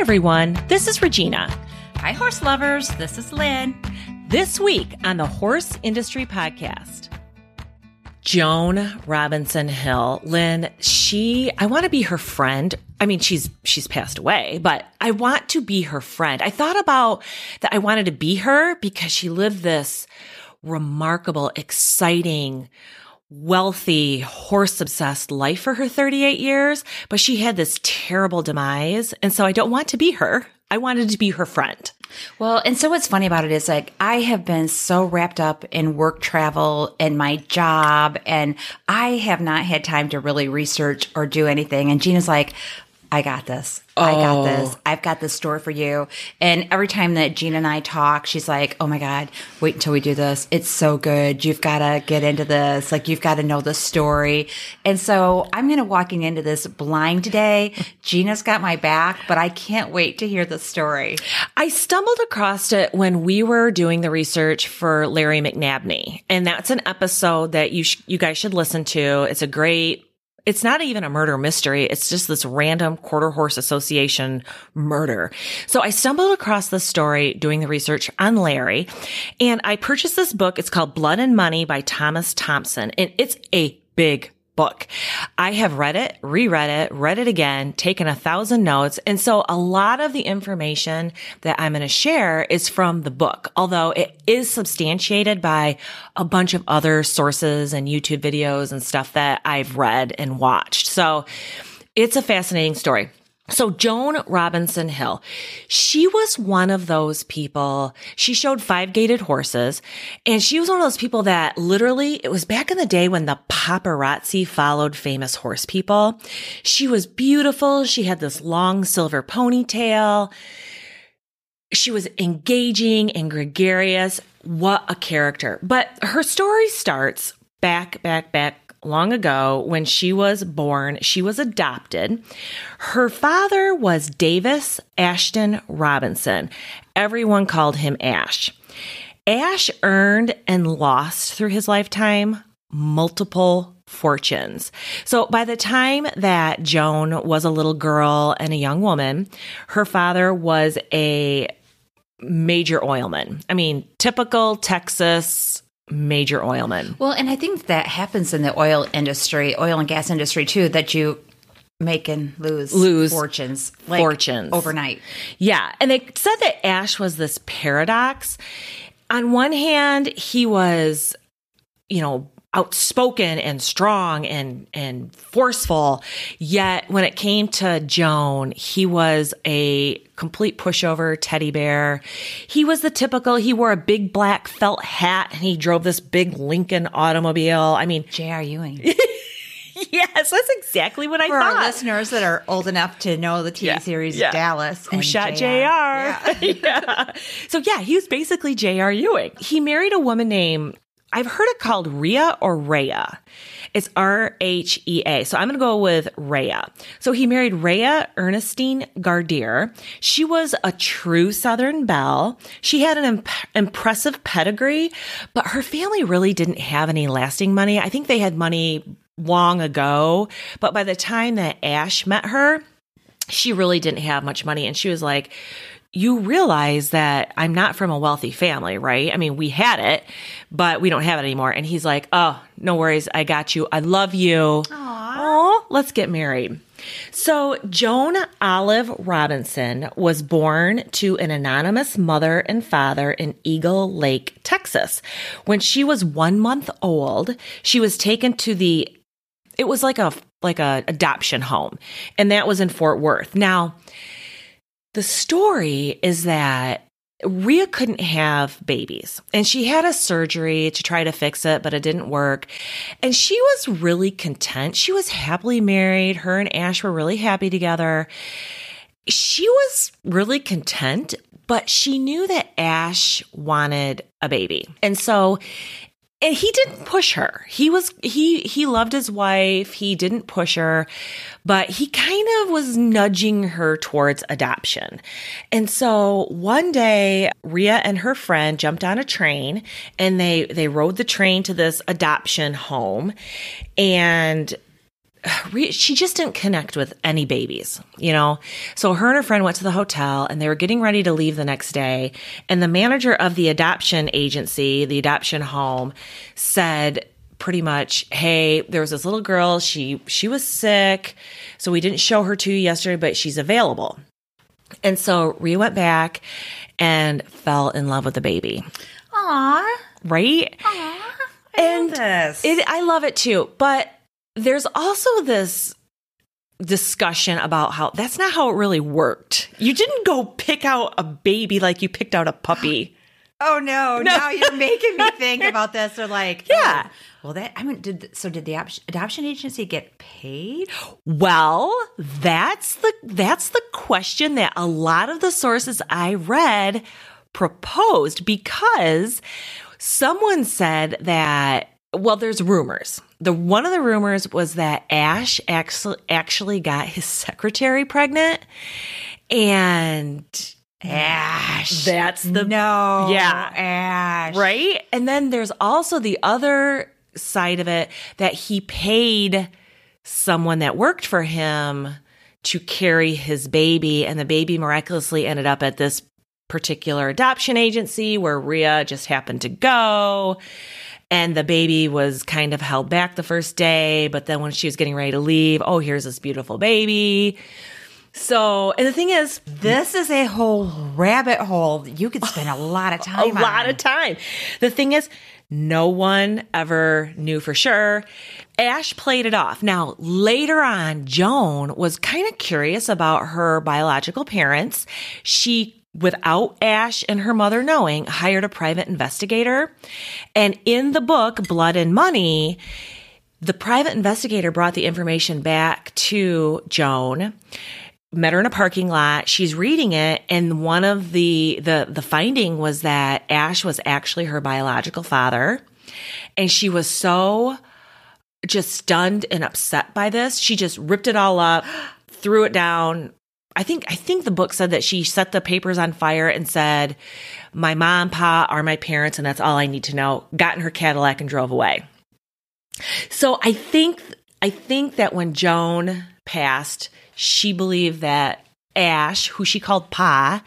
everyone. This is Regina. Hi, horse lovers. This is Lynn. This week on the Horse Industry Podcast, Joan Robinson Hill. Lynn, she, I want to be her friend. I mean, she's, she's passed away, but I want to be her friend. I thought about that I wanted to be her because she lived this remarkable, exciting, wealthy, horse obsessed life for her 38 years, but she had this terrible demise. And so I don't want to be her. I wanted to be her friend. Well, and so what's funny about it is like I have been so wrapped up in work travel and my job, and I have not had time to really research or do anything. And Gina's like, I got this. I got oh. this. I've got this story for you. And every time that Gina and I talk, she's like, Oh my God, wait until we do this. It's so good. You've got to get into this. Like, you've got to know the story. And so I'm going to walking into this blind today. Gina's got my back, but I can't wait to hear the story. I stumbled across it when we were doing the research for Larry McNabney. And that's an episode that you, sh- you guys should listen to. It's a great it's not even a murder mystery. It's just this random quarter horse association murder. So I stumbled across this story doing the research on Larry and I purchased this book. It's called Blood and Money by Thomas Thompson and it's a big book. I have read it, reread it, read it again, taken a thousand notes. And so a lot of the information that I'm going to share is from the book, although it is substantiated by a bunch of other sources and YouTube videos and stuff that I've read and watched. So it's a fascinating story. So Joan Robinson Hill, she was one of those people. She showed five gated horses and she was one of those people that literally, it was back in the day when the paparazzi followed famous horse people. She was beautiful. She had this long silver ponytail. She was engaging and gregarious. What a character. But her story starts back, back, back long ago when she was born. She was adopted. Her father was Davis Ashton Robinson. Everyone called him Ash. Ash earned and lost through his lifetime multiple fortunes. So by the time that Joan was a little girl and a young woman, her father was a major oilman. I mean, typical Texas major oilman. Well, and I think that happens in the oil industry, oil and gas industry too, that you make and lose Lose fortunes like, fortunes. overnight. Yeah. And they said that Ash was this paradox. On one hand, he was, you know, outspoken and strong and and forceful yet when it came to Joan he was a complete pushover teddy bear he was the typical he wore a big black felt hat and he drove this big Lincoln automobile i mean J.R. Ewing. yes that's exactly what i For thought our listeners that are old enough to know the TV Yeah, series yeah. Dallas, who and shot JR. Yeah. Yeah. So yeah, he was basically JR Ewing. He married a woman named I've heard it called Rhea or Rhea. It's R H E A. So I'm going to go with Rhea. So he married Rhea Ernestine Gardier. She was a true Southern belle. She had an imp- impressive pedigree, but her family really didn't have any lasting money. I think they had money long ago, but by the time that Ash met her, she really didn't have much money. And she was like, you realize that I'm not from a wealthy family, right? I mean, we had it, but we don't have it anymore. And he's like, oh, no worries. I got you. I love you. Aww. let's get married. So Joan Olive Robinson was born to an anonymous mother and father in Eagle Lake, Texas. When she was one month old, she was taken to the it was like a like a adoption home and that was in Fort Worth. Now, the story is that Rhea couldn't have babies and she had a surgery to try to fix it, but it didn't work. And she was really content. She was happily married. Her and Ash were really happy together. She was really content, but she knew that Ash wanted a baby. And so and he didn't push her. He was he he loved his wife. He didn't push her, but he kind of was nudging her towards adoption. And so one day, Rhea and her friend jumped on a train and they they rode the train to this adoption home and she just didn't connect with any babies, you know? So her and her friend went to the hotel and they were getting ready to leave the next day. And the manager of the adoption agency, the adoption home, said pretty much, Hey, there was this little girl. She, she was sick. So we didn't show her to you yesterday, but she's available. And so Rhea went back and fell in love with the baby. Aw. Right? Aw. and this. it, I love it too. But there's also this discussion about how that's not how it really worked. You didn't go pick out a baby like you picked out a puppy. Oh no, Now you're making me think about this. Or like, Yeah. oh, well, that I mean, did so? Did the op- adoption agency get paid? Well, that's the that's the question that a lot of the sources I read proposed because someone said that well there's rumors. The one of the rumors was that Ash actually actually got his secretary pregnant and Ash. That's the- no. Yeah. Ash. right? And then there's also the other side of it that he paid someone that worked for him to carry his baby, and the baby miraculously ended up at this particular adoption agency where Rhea just happened to go. And the baby was kind of held back the first day, but then when she was getting ready to leave, oh, here's this beautiful baby. So, and the thing is, This is a whole rabbit hole that you could spend a lot of time. a time. lot of time. The thing is, no one ever knew for sure. Ash played it off. Now, later on, Joan was kind of curious about her biological parents. She, without Ash and her mother knowing, hired a private investigator. And in the book, Blood and Money, the private investigator brought the information back to Joan met her in a parking lot. She's reading it, and one of the the the finding was that Ash was actually her biological father, and she was so just stunned and upset by this. She just ripped it all up, threw it down. I think I think the book said that she set the papers on fire and said, "My mom, pa are my parents, and that's all I need to know." Got in her Cadillac and drove away. So I think I think that when Joan passed, she believed that Ash, who she called Pa,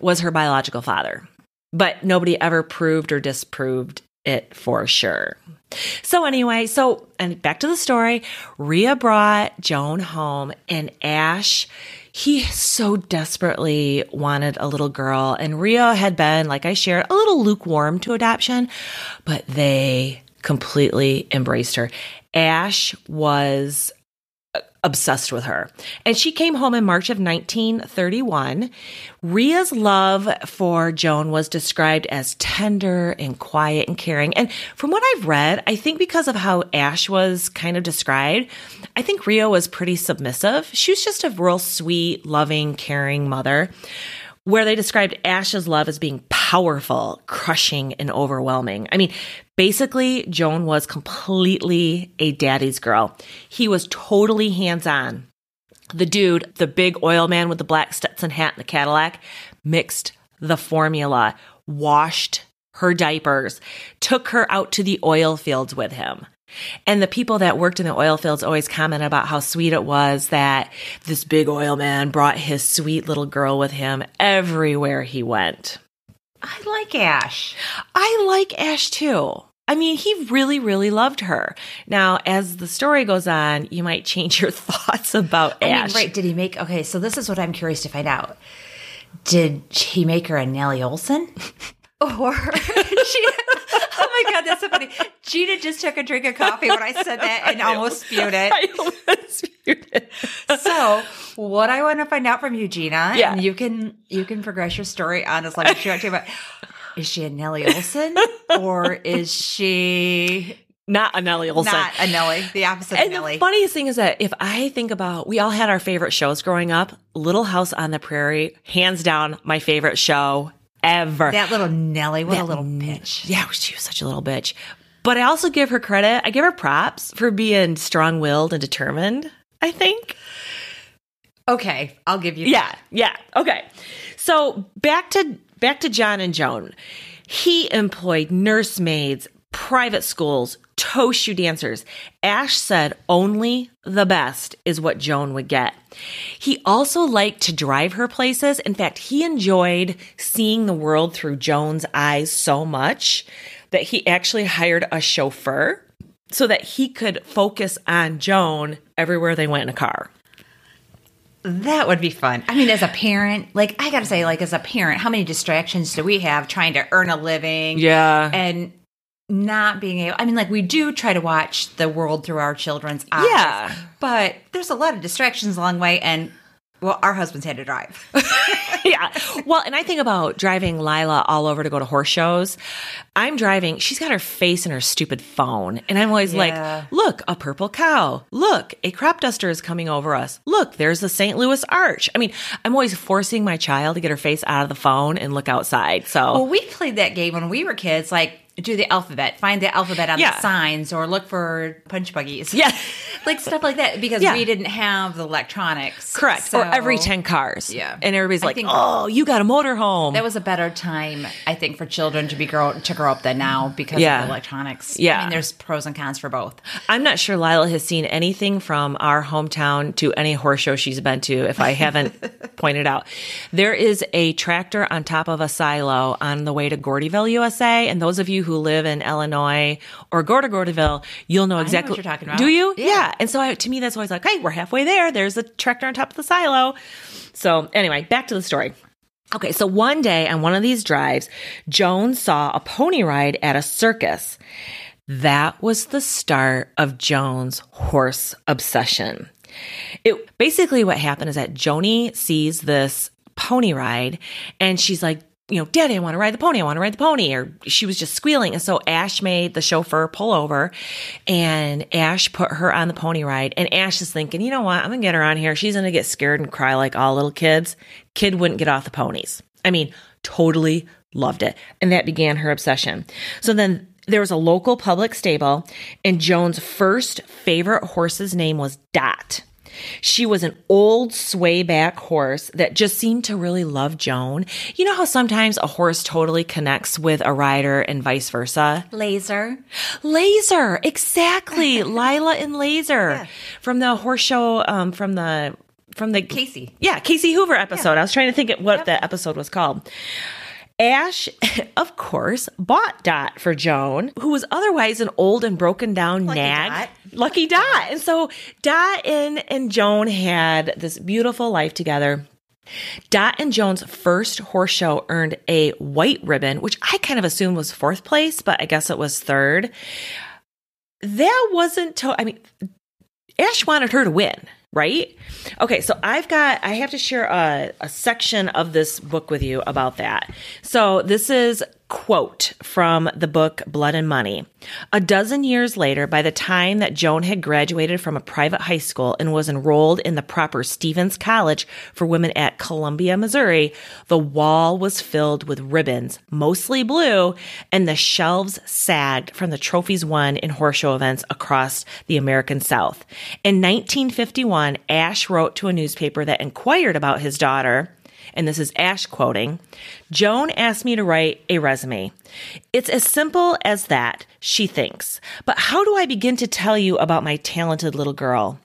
was her biological father. But nobody ever proved or disproved it for sure. So anyway, so and back to the story, Rhea brought Joan home and Ash he so desperately wanted a little girl and Rhea had been like I shared a little lukewarm to adoption, but they completely embraced her. Ash was obsessed with her. And she came home in March of 1931. Rhea's love for Joan was described as tender and quiet and caring. And from what I've read, I think because of how Ash was kind of described, I think Rhea was pretty submissive. She was just a real sweet, loving, caring mother where they described Ash's love as being powerful, crushing, and overwhelming. I mean, basically, Joan was completely a daddy's girl. He was totally hands on. The dude, the big oil man with the black Stetson hat and the Cadillac, mixed the formula, washed her diapers, took her out to the oil fields with him. And the people that worked in the oil fields always commented about how sweet it was that this big oil man brought his sweet little girl with him everywhere he went. I like Ash. I like Ash too. I mean, he really, really loved her. Now, as the story goes on, you might change your thoughts about I mean, Ash. right? Did he make? Okay, so this is what I'm curious to find out. Did he make her a Nellie Oleson? Or she, oh my god, that's so funny. Gina just took a drink of coffee when I said that and almost spewed it. I almost spewed it. So, what I want to find out from you, Gina, Yeah. and you can you can progress your story on as long as you want to, but is she a Nellie Oleson or is she Not a Nellie Oleson. not a Nellie? The opposite of And Nellie. the funniest thing is that if I think about, we all had our favorite shows growing up. Little House on the Prairie, hands down, my favorite show ever. that little Nellie, what a little bitch. Yeah, she was such a little bitch. But I also give her credit. I give her props for being strong willed and determined, I think. Okay, I'll give you. Yeah, yeah. Okay. So back to back to John and Joan. He employed nursemaids, private schools, toe shoe dancers. Ash said only the best is what Joan would get. He also liked to drive her places. In fact, he enjoyed seeing the world through Joan's eyes so much that he actually hired a chauffeur so that he could focus on Joan everywhere they went in a car. That would be fun. I mean, as a parent, like I gotta say, like as a parent, how many distractions do we have trying to earn a living? Yeah. And not being able I mean, like we do try to watch the world through our children's eyes. Yeah. But there's a lot of distractions along the way and well, our husbands had to drive. yeah. Well, and I think about driving Lila all over to go to horse shows. I'm driving, she's got her face in her stupid phone. And I'm always Yeah. like, look, a purple cow. Look, a crop duster is coming over us. Look, there's the St. Louis Arch. I mean, I'm always forcing my child to get her face out of the phone and look outside. So, well, we played that game when we were kids, like do the alphabet, find the alphabet on Yeah. the signs or look for punch buggies. yeah, like stuff like that because Yeah. we didn't have the electronics. correct. So or every 10 cars. Yeah. And everybody's like, oh, you got a motorhome. That was a better time, I think, for children to be grow to grow up than now because Yeah. of electronics. Yeah. I mean, there's pros and cons for both. I'm not sure Lila has seen anything from our hometown to any horse show she's been to, if I haven't pointed out. There is a tractor on top of a silo on the way to Gordyville, USA. And those of you who live in Illinois or go to Gordyville, you'll know exactly what exactly you're talking about. Do you? Yeah. And so I, to me, that's always like, hey, we're halfway there. There's a tractor on top of the silo. So anyway, back to the story. Okay, so one day on one of these drives, Joan saw a pony ride at a circus. That was the start of Joan's horse obsession. It basically what happened is that Joni sees this pony ride and she's like, you know, Daddy, I want to ride the pony. I want to ride the pony. Or she was just squealing. And so Ash made the chauffeur pull over and Ash put her on the pony ride. And Ash is thinking, you know what? I'm going to get her on here. She's going to get scared and cry like all little kids. Kid wouldn't get off the ponies. I mean, totally loved it. And that began her obsession. So then there was a local public stable, and Joan's first favorite horse's name was Dot. She was an old swayback horse that just seemed to really love Joan. You know how sometimes a horse totally connects with a rider and vice versa? Laser. Laser, exactly. Lila and Laser from the horse show, um, from the from the Casey. yeah, Casey Hoover episode. I was trying to think of what the episode was called. Ash, of course, bought Dot for Joan, who was otherwise an old and broken down nag. Dot. Lucky Dot. And so Dot and, and Joan had this beautiful life together. Dot and Joan's first horse show earned a white ribbon, which I kind of assumed was fourth place, but I guess it was third. That wasn't, to- I mean, Ash wanted her to win, right? Okay, so I've got, I have to share a, a section of this book with you about that. So this is quote from the book Blood and Money. A dozen years later, by the time that Joan had graduated from a private high school and was enrolled in the proper Stephens College for Women at Columbia, Missouri, the wall was filled with ribbons, mostly blue, and the shelves sagged from the trophies won in horse show events across the American South. In 1951, Ash wrote to a newspaper that inquired about his daughter and this is Ash quoting, Joan asked me to write a resume. It's as simple as that, she thinks. But how do I begin to tell you about my talented little girl?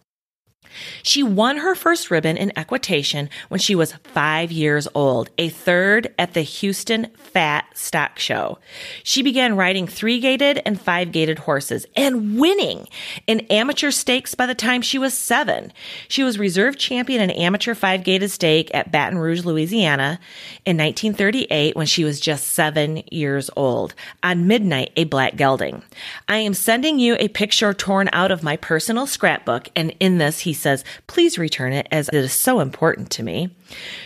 She won her first ribbon in equitation when she was five years old, a third at the Houston Fat Stock Show. She began riding three gated and five gated horses and winning in amateur stakes by the time she was seven. She was reserve champion in amateur five gated stake at Baton Rouge, Louisiana in 1938 when she was just seven years old. On midnight, a black gelding. I am sending you a picture torn out of my personal scrapbook, and in this, he says, please return it as it is so important to me.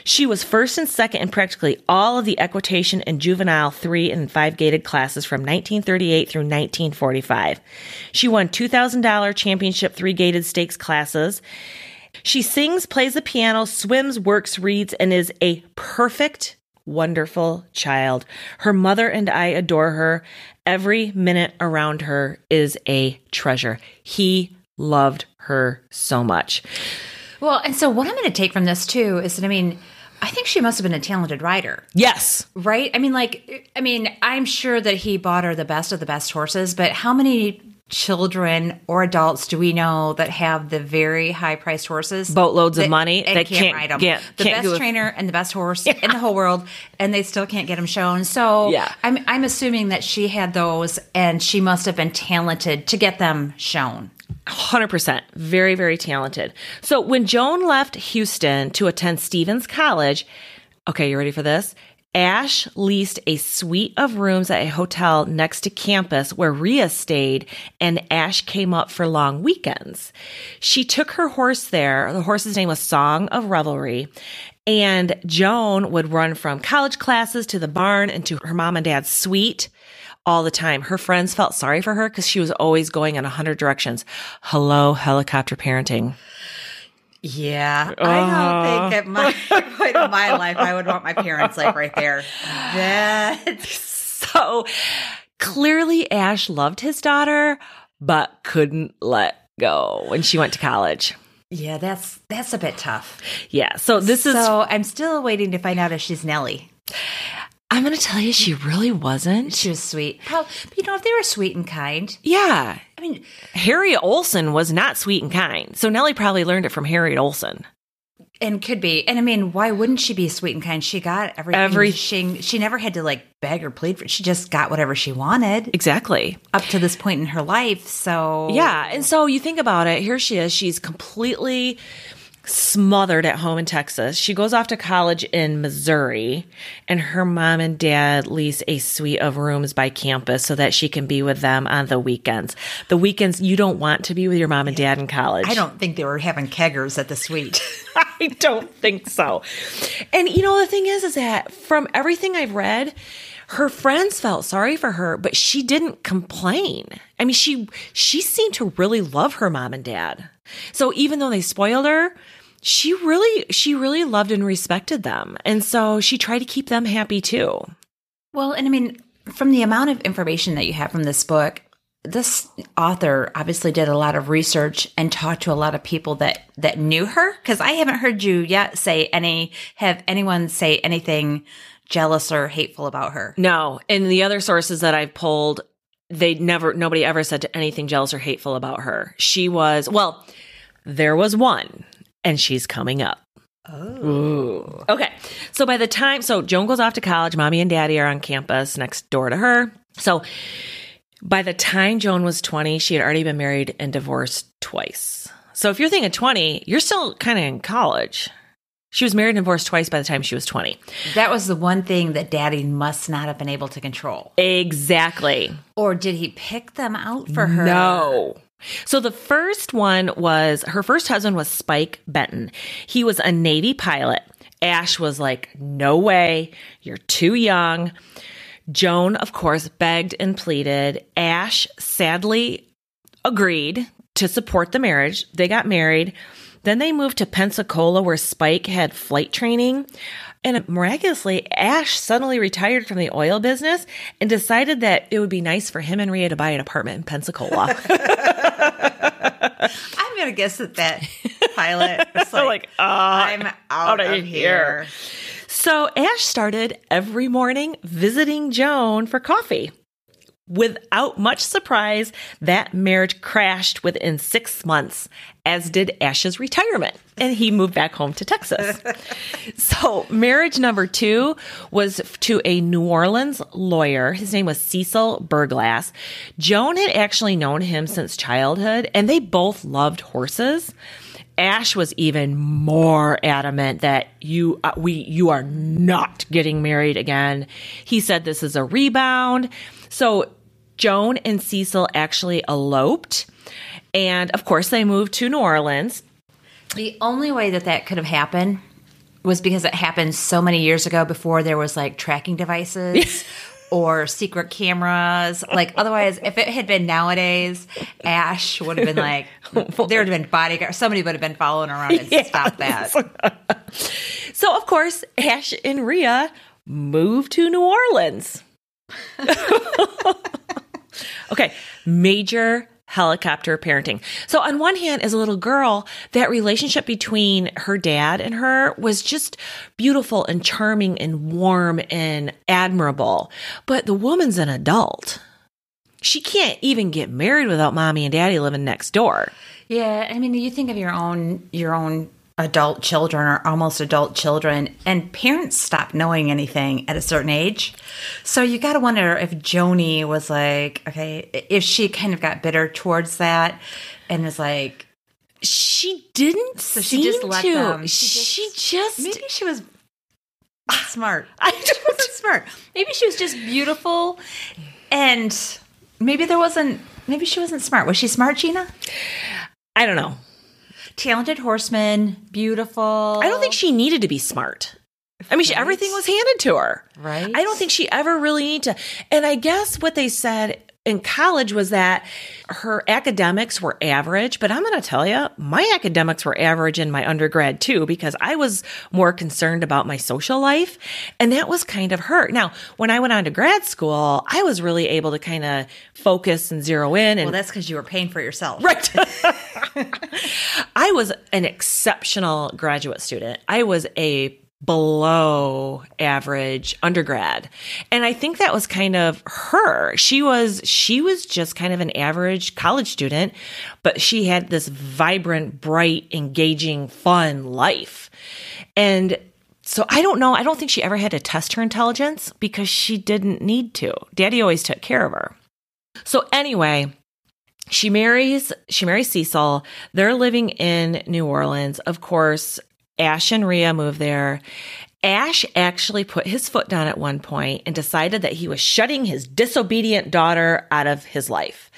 She was first and second in practically all of the equitation and juvenile three and five gated classes from 1938 through 1945. She won $2,000 championship three gated stakes classes. She sings, plays the piano, swims, works, reads, and is a perfect, wonderful child. Her mother and I adore her. Every minute around her is a treasure. He loved her so much. Well, and so what I'm going to take from this too is that I mean, I think she must have been a talented rider. Yes. Right? I mean, like, I mean, I'm sure that he bought her the best of the best horses, but how many children or adults do we know that have the very high priced horses? Boatloads of money and can't, can't- ride them. the best trainer and the best horse in the whole world, and they still can't get them shown. So Yeah. I'm, I'm assuming that she had those and she must have been talented to get them shown. 100%. Very, very talented. So when Joan left Houston to attend Stephens College, okay, you ready for this? Ash leased a suite of rooms at a hotel next to campus where Rhea stayed, and Ash came up for long weekends. She took her horse there. The horse's name was Song of Revelry. And Joan would run from college classes to the barn and to her mom and dad's suite all the time. Her friends felt sorry for her because she was always going in a hundred directions. Hello, helicopter parenting. Yeah, I don't think at my point in my life I would want my parents like right there. That's So clearly Ash loved his daughter, but couldn't let go when she went to college. yeah, that's that's a bit tough. Yeah. So this is, so I'm still waiting to find out if she's Nellie. I'm going to tell you, she really wasn't. She was sweet. Well, but you know, if they were sweet and kind, Yeah. I mean, Harriet Oleson was not sweet and kind. So Nellie probably learned it from Harriet Oleson. and could be. And I mean, why wouldn't she be sweet and kind? She got everything. Every- she she never had to like beg or plead for. She just got whatever she wanted Exactly. up to this point in her life. So Yeah. And so you think about it. Here she is. She's completely smothered at home in Texas. She goes off to college in Missouri, and her mom and dad lease a suite of rooms by campus so that she can be with them on the weekends. The weekends, you don't want to be with your mom and dad in college. I don't think they were having keggers at the suite. I don't think so. And you know, the thing is, is that from everything I've read, her friends felt sorry for her, but she didn't complain. I mean, she, she seemed to really love her mom and dad. So even though they spoiled her, she really, she really loved and respected them. And so she tried to keep them happy too. Well, and I mean, from the amount of information that you have from this book, this author obviously did a lot of research and talked to a lot of people that that knew her because I haven't heard you yet say any have anyone say anything jealous or hateful about her. No. And the other sources that I've pulled, they never, nobody ever said anything jealous or hateful about her. She was, well, there was one, and she's coming up. Oh. Okay. So by the time, so Joan goes off to college, mommy and daddy are on campus next door to her. So by the time Joan was 20, she had already been married and divorced twice. So if you're thinking 20, you're still kind of in college. She was married and divorced twice by the time she was 20. That was the one thing that daddy must not have been able to control. Exactly. Or did he pick them out for her? No. So the first one was her first husband was Spike Benton. He was a Navy pilot. Ash was like, no way, you're too young. Joan, of course, begged and pleaded. Ash sadly agreed to support the marriage. They got married. Then they moved to Pensacola, where Spike had flight training. And miraculously, Ash suddenly retired from the oil business and decided that it would be nice for him and Rhea to buy an apartment in Pensacola. I'm gonna guess that that pilot was like, like, uh, I'm out outta of here." here. So Ash started every morning visiting Joan for coffee. Without much surprise, that marriage crashed within six months, as did Ash's retirement, and he moved back home to Texas. so, marriage number two was to a New Orleans lawyer. His name was Cecil Burglass. Joan had actually known him since childhood, and they both loved horses. Ash was even more adamant that you uh, we you are not getting married again. He said this is a rebound. So Joan and Cecil actually eloped and of course they moved to New Orleans. The only way that that could have happened was because it happened so many years ago before there was like tracking devices or secret cameras. Like otherwise, if it had been nowadays, Ash would have been like there would have been bodyguard. Somebody would have been following around and stop that. So of course Ash and Rhea moved to New Orleans. okay, major helicopter parenting. So on one hand, as a little girl, that relationship between her dad and her was just beautiful and charming and warm and admirable. But the woman's an adult. She can't even get married without mommy and daddy living next door. Yeah, I mean, you think of your own your own adult children or almost adult children, and parents stop knowing anything at a certain age. So you got to wonder if Joni was like, okay, if she kind of got bitter towards that and was like, She didn't. So she just let to. them. She She just, just- maybe she was smart. I She wasn't smart. Maybe she was just beautiful, and maybe there wasn't. Maybe she wasn't smart. Was she smart, Gina? I don't know. Talented horseman, beautiful. I don't think she needed to be smart. I mean, she, Right. everything was handed to her. Right. I don't think she ever really needed to. And I guess what they said in college was that her academics were average, but I'm going to tell you, my academics were average in my undergrad too, because I was more concerned about my social life. And that was kind of her. Now, when I went on to grad school, I was really able to kind of focus and zero in and Well, that's because you were paying for yourself. Right. I was an exceptional graduate student. I was a below average undergrad. And I think that was kind of her. She was she was just kind of an average college student, but she had this vibrant, bright, engaging, fun life. And so I don't know, I don't think she ever had to test her intelligence because she didn't need to. Daddy always took care of her. So anyway, she marries she marries Cecil. They're living in New Orleans. Of course, Ash and Rhea move there. Ash actually put his foot down at one point and decided that he was shutting his disobedient daughter out of his life.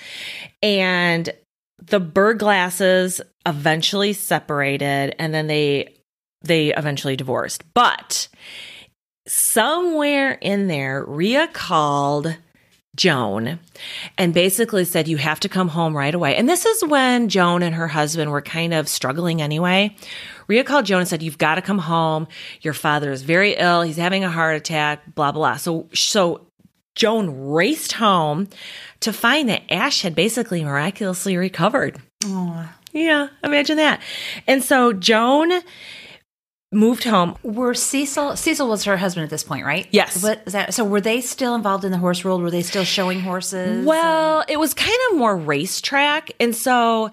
And the Burglasses eventually separated and then they they eventually divorced. But somewhere in there, Rhea called Joan and basically said, You have to come home right away. And this is when Joan and her husband were kind of struggling anyway. Rhea called Joan and said, You've got to come home. Your father is very ill. He's having a heart attack, blah, blah. So, so Joan raced home to find that Ash had basically miraculously recovered. Oh. Yeah, imagine that. And so Joan moved home. Were Cecil Cecil was her husband at this point, right? Yes. What is that? So were they still involved in the horse world? Were they still showing horses? Well, it was kind of more racetrack. And so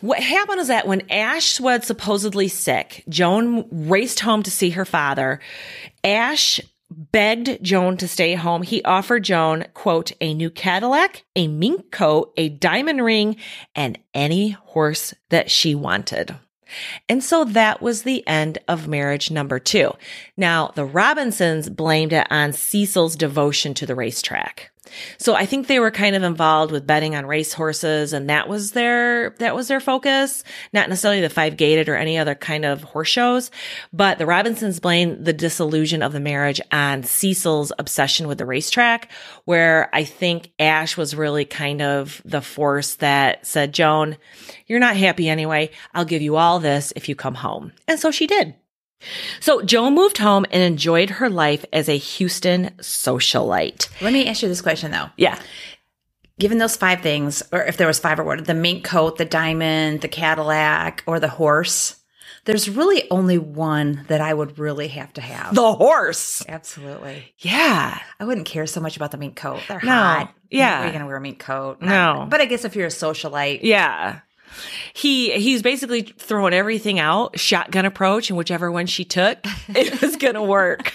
what happened is that when Ash was supposedly sick, Joan raced home to see her father. Ash begged Joan to stay home. He offered Joan, quote, a new Cadillac, a mink coat, a diamond ring, and any horse that she wanted. And so that was the end of marriage number two. Now, the Robinsons blamed it on Cecil's devotion to the racetrack. So I think they were kind of involved with betting on racehorses and that was their, that was their focus. Not necessarily the five gated or any other kind of horse shows, but the Robinsons blame the disillusion of the marriage on Cecil's obsession with the racetrack, where I think Ash was really kind of the force that said, Joan, you're not happy anyway. I'll give you all this if you come home. And so she did. So Joan moved home and enjoyed her life as a Houston socialite. Let me ask you this question though. Yeah. Given those five things, or if there was five or what, the mink coat, the diamond, the Cadillac, or the horse, there's really only one that I would really have to have. The horse. Absolutely. Yeah. I wouldn't care so much about the mink coat. They're No. hot. Yeah. Are you going to wear a mink coat? No. But I guess if you're a socialite, Yeah. He he's basically throwing everything out, shotgun approach, and whichever one she took, it was gonna work.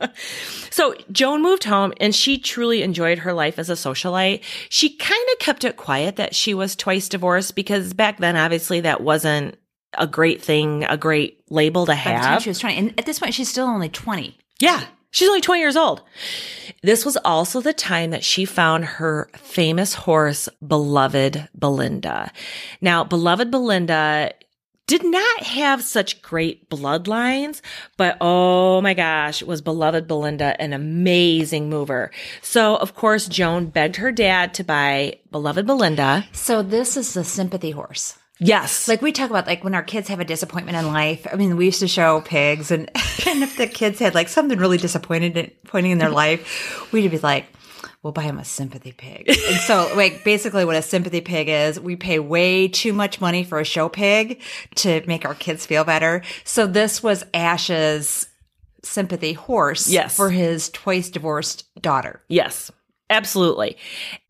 so Joan moved home and she truly enjoyed her life as a socialite. She kind of kept it quiet that she was twice divorced because back then obviously that wasn't a great thing, a great label to have. she was 20. And at this point, she's still only 20. Yeah. She's only 20 years old. This was also the time that she found her famous horse, Beloved Belinda. Now, Beloved Belinda did not have such great bloodlines, but oh my gosh, was Beloved Belinda an amazing mover. So, of course, Joan begged her dad to buy Beloved Belinda. So this is the sympathy horse. Yes. Like we talk about, like when our kids have a disappointment in life. I mean, we used to show pigs, and, and if the kids had like something really disappointed, disappointing in their life, we'd be like, we'll buy him a sympathy pig. and so, like, basically, what a sympathy pig is, we pay way too much money for a show pig to make our kids feel better. So, this was Ash's sympathy horse Yes. for his twice divorced daughter. Yes, absolutely.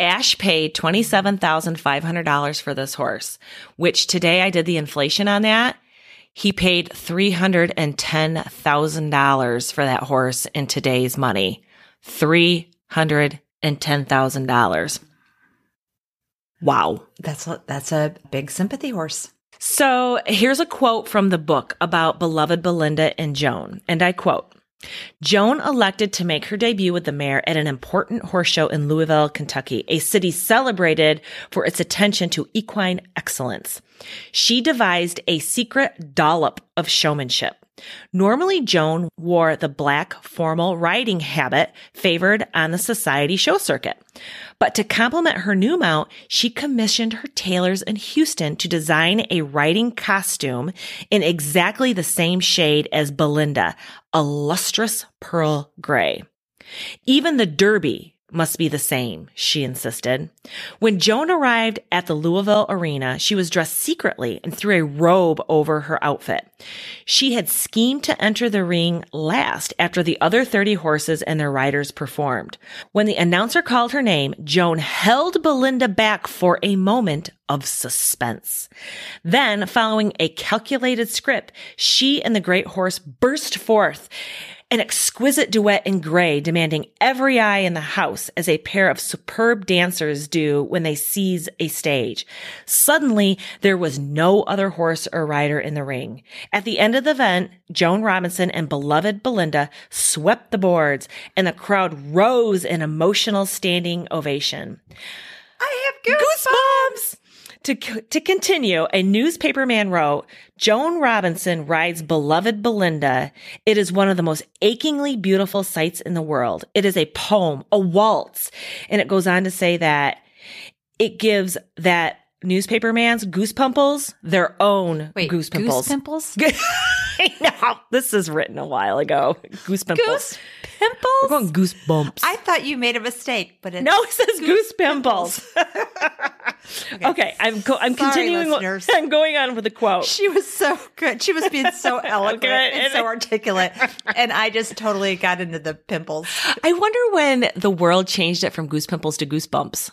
Ash paid $27,500 for this horse, which today I did the inflation on that. He paid $310,000 for that horse in today's money. $310,000. Wow. That's a, that's a big sympathy horse. So here's a quote from the book about beloved Belinda and Joan. And I quote, Joan elected to make her debut with the mare at an important horse show in Louisville, Kentucky, a city celebrated for its attention to equine excellence. She devised a secret dollop of showmanship. Normally, Joan wore the black formal riding habit favored on the society show circuit. But to complement her new mount, she commissioned her tailors in Houston to design a riding costume in exactly the same shade as Belinda, a lustrous pearl gray. Even the derby must be the same, she insisted. When Joan arrived at the Louisville arena, she was dressed secretly and threw a robe over her outfit. She had schemed to enter the ring last after the other 30 horses and their riders performed. When the announcer called her name, Joan held Belinda back for a moment of suspense. Then, following a calculated script, she and the great horse burst forth an exquisite duet in gray demanding every eye in the house as a pair of superb dancers do when they seize a stage. Suddenly, there was no other horse or rider in the ring. At the end of the event, Joan Robinson and beloved Belinda swept the boards and the crowd rose in emotional standing ovation. I have Goosebumps! To, to continue, a newspaper man wrote, Joan Robinson rides beloved Belinda. It is one of the most achingly beautiful sights in the world. It is a poem, a waltz. And it goes on to say that it gives that newspaper man's goosepumples their own Wait, goosepumples. goose pimples? I know. This is written a while ago. Goosepimples. Goose pimples? We're going goosebumps. I thought you made a mistake, but it's No, it says goose pimples. okay. I'm go- I'm Sorry, continuing. listeners. I'm going on with the quote. She was so good. She was being so eloquent Okay, and so articulate. And I just totally got into the pimples. I wonder when the world changed it from goose pimples to goosebumps.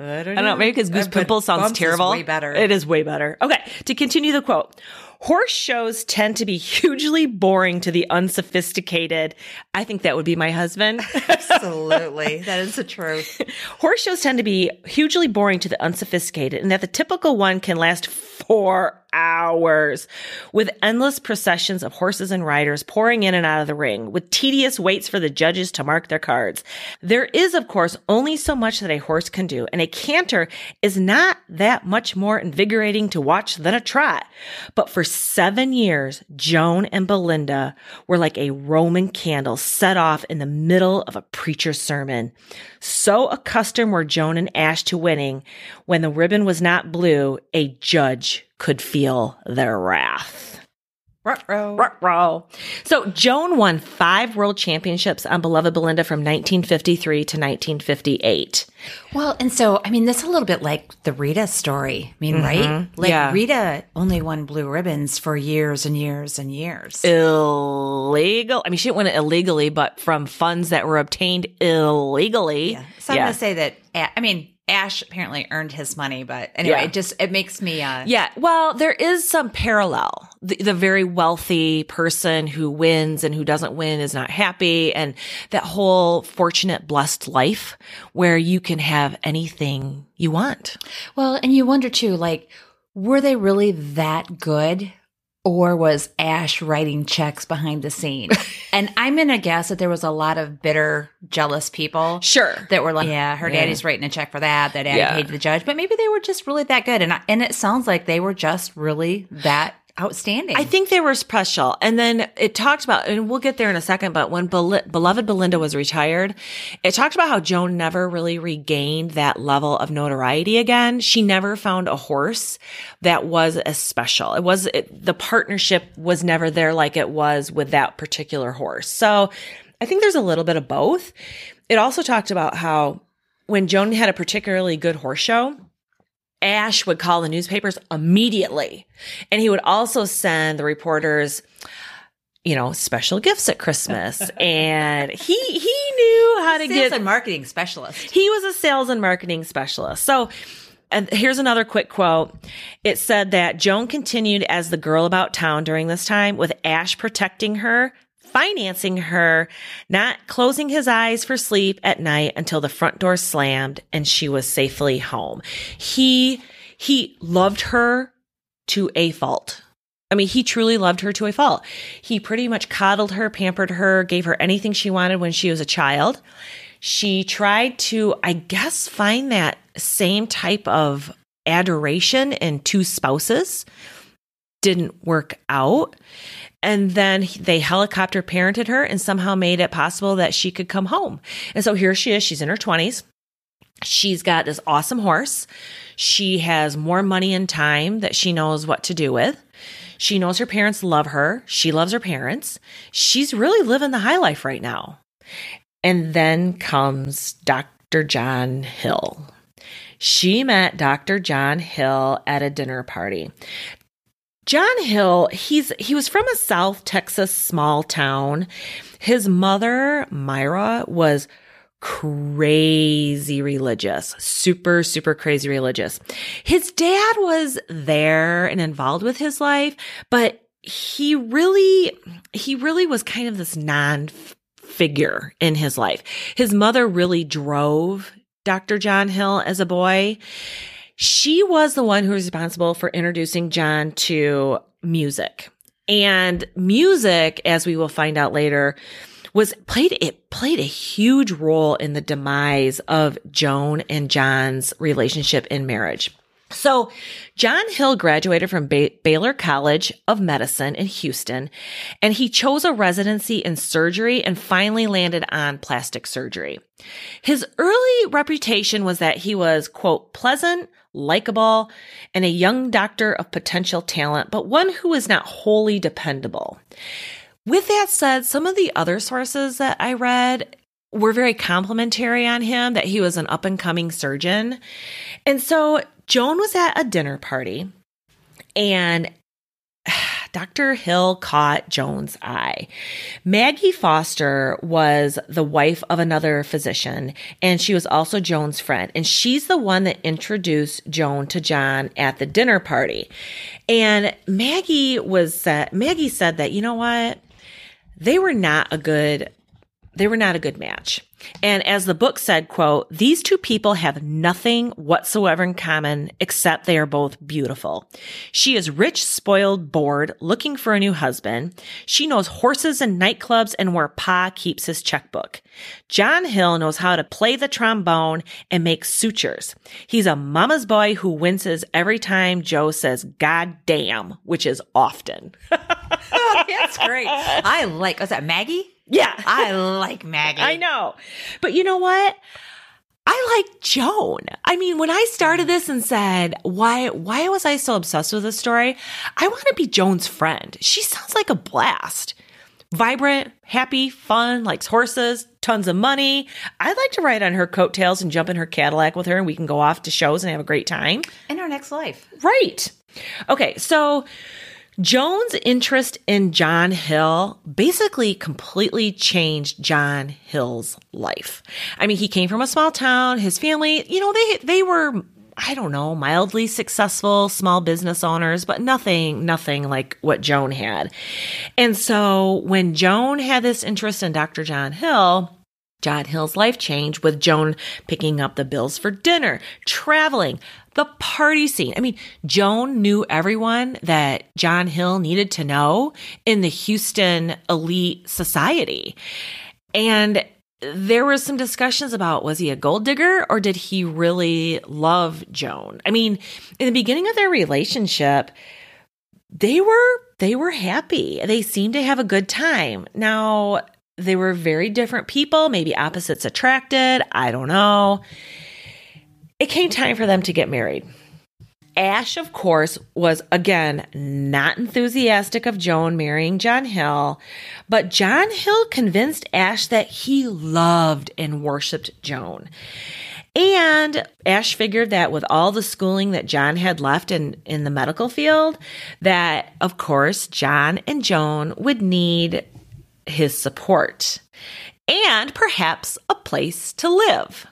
I don't I don't know, maybe because goose But pimples sounds terrible. way better. It is way better. Okay, to continue the quote. Horse shows tend to be hugely boring to the unsophisticated. I think that would be my husband. Absolutely. That is the truth. Horse shows tend to be hugely boring to the unsophisticated, and that the typical one can last four hours with endless processions of horses and riders pouring in and out of the ring, with tedious waits for the judges to mark their cards. There is, of course, only so much that a horse can do, and a canter is not that much more invigorating to watch than a trot. But for seven years, Joan and Belinda were like a Roman candle set off in the middle of a preacher's sermon. So accustomed were Joan and Ash to winning, when the ribbon was not blue, a judge could feel their wrath. Ruh-roh. Ruh-roh. So Joan won five world championships on Beloved Belinda from 1953 to 1958. Well, and so, I mean, that's a little bit like the Rita story. I mean, mm-hmm. right? Like Yeah. Rita only won blue ribbons for years and years and years. Illegal. I mean, she didn't win it illegally, but from funds that were obtained illegally. Yeah. So I'm yeah. going to say that, A- I mean, Ash apparently earned his money, but anyway, Yeah. it just, it makes me, uh, Yeah, well, there is some parallel. The, the very wealthy person who wins and who doesn't win is not happy, and that whole fortunate, blessed life where you can have anything you want. Well, and you wonder too, like, were they really that good? Or was Ash writing checks behind the scene? and I'm going to guess that there was a lot of bitter, jealous people Sure. that were like, yeah, her Yeah. daddy's writing a check for that, that daddy Yeah. paid the judge. But maybe they were just really that good. And, I, and it sounds like they were just really that outstanding. I think they were special. And then it talked about, and we'll get there in a second, but when Bel- beloved Belinda was retired, it talked about how Joan never really regained that level of notoriety again. She never found a horse that was as special. It was, it, the partnership was never there like it was with that particular horse. So I think there's a little bit of both. it also talked about how when Joan had a particularly good horse show, Ash would call the newspapers immediately. And he would also send the reporters, you know, special gifts at Christmas. and he he knew how to Sales get and marketing specialist. he was a sales and marketing specialist. So, and here's another quick quote. It said that Joan continued as the girl about town during this time with Ash protecting her, financing her, not closing his eyes for sleep at night until the front door slammed and she was safely home. He, he loved her to a fault. I mean, he truly loved her to a fault. He pretty much coddled her, pampered her, gave her anything she wanted when she was a child. She tried to, I guess, find that same type of adoration in two spouses. Didn't work out. And then they helicopter parented her and somehow made it possible that she could come home. And so here she is. She's in her 20s. She's got this awesome horse. She has more money and time that she knows what to do with. She knows her parents love her. She loves her parents. She's really living the high life right now. And then comes Dr. John Hill. She met Dr. John Hill at a dinner party. John Hill, he's he was from a South Texas small town. His mother, Myra, was crazy religious, super, super crazy religious. His dad was there and involved with his life, but he really, he really was kind of this non figure in his life. His mother really drove Dr. John Hill as a boy. She was the one who was responsible for introducing John to music. And music, as we will find out later, was played it played a huge role in the demise of Joan and John's relationship in marriage. So, John Hill graduated from ba- Baylor College of Medicine in Houston, and he chose a residency in surgery and finally landed on plastic surgery. His early reputation was that he was, quote, pleasant, likable, and a young doctor of potential talent, but one who was not wholly dependable. With that said, some of the other sources that I read were very complimentary on him that he was an up and coming surgeon. And so Joan was at a dinner party and Dr. Hill caught Joan's eye. Maggie Foster was the wife of another physician, and she was also Joan's friend. And she's the one that introduced Joan to John at the dinner party. And Maggie was Maggie said that you know what, they were not a good they were not a good match. And as the book said, quote, these two people have nothing whatsoever in common except they are both beautiful. She is rich, spoiled, bored, looking for a new husband. She knows horses and nightclubs and where Pa keeps his checkbook. John Hill knows how to play the trombone and make sutures. He's a mama's boy who winces every time Joe says, God damn, which is often. Oh, that's great. I like, was that Maggie? Yeah. I like Maggie. I know. But you know what? I like Joan. I mean, when I started this and said, why, why was I so obsessed with this story? I want to be Joan's friend. She sounds like a blast. Vibrant, happy, fun, likes horses, tons of money. I'd like to ride on her coattails and jump in her Cadillac with her and we can go off to shows and have a great time. In our next life. Right. Okay. So Joan's interest in John Hill basically completely changed John Hill's life. I mean, he came from a small town. His family, you know, they they were I don't know, mildly successful small business owners, but nothing nothing like what Joan had. And so when Joan had this interest in Dr. John Hill, John Hill's life changed with Joan picking up the bills for dinner, traveling, the party scene. I mean, Joan knew everyone that John Hill needed to know in the Houston elite society. And there was some discussions about was he a gold digger or did he really love Joan? I mean, in the beginning of their relationship, they were they were happy. They seemed to have a good time. Now, they were very different people, maybe opposites attracted, I don't know. It came time for them to get married. Ash, of course, was again not enthusiastic of Joan marrying John Hill, but John Hill convinced Ash that he loved and worshiped Joan. And Ash figured that with all the schooling that John had left in, in the medical field, that of course John and Joan would need his support and perhaps a place to live.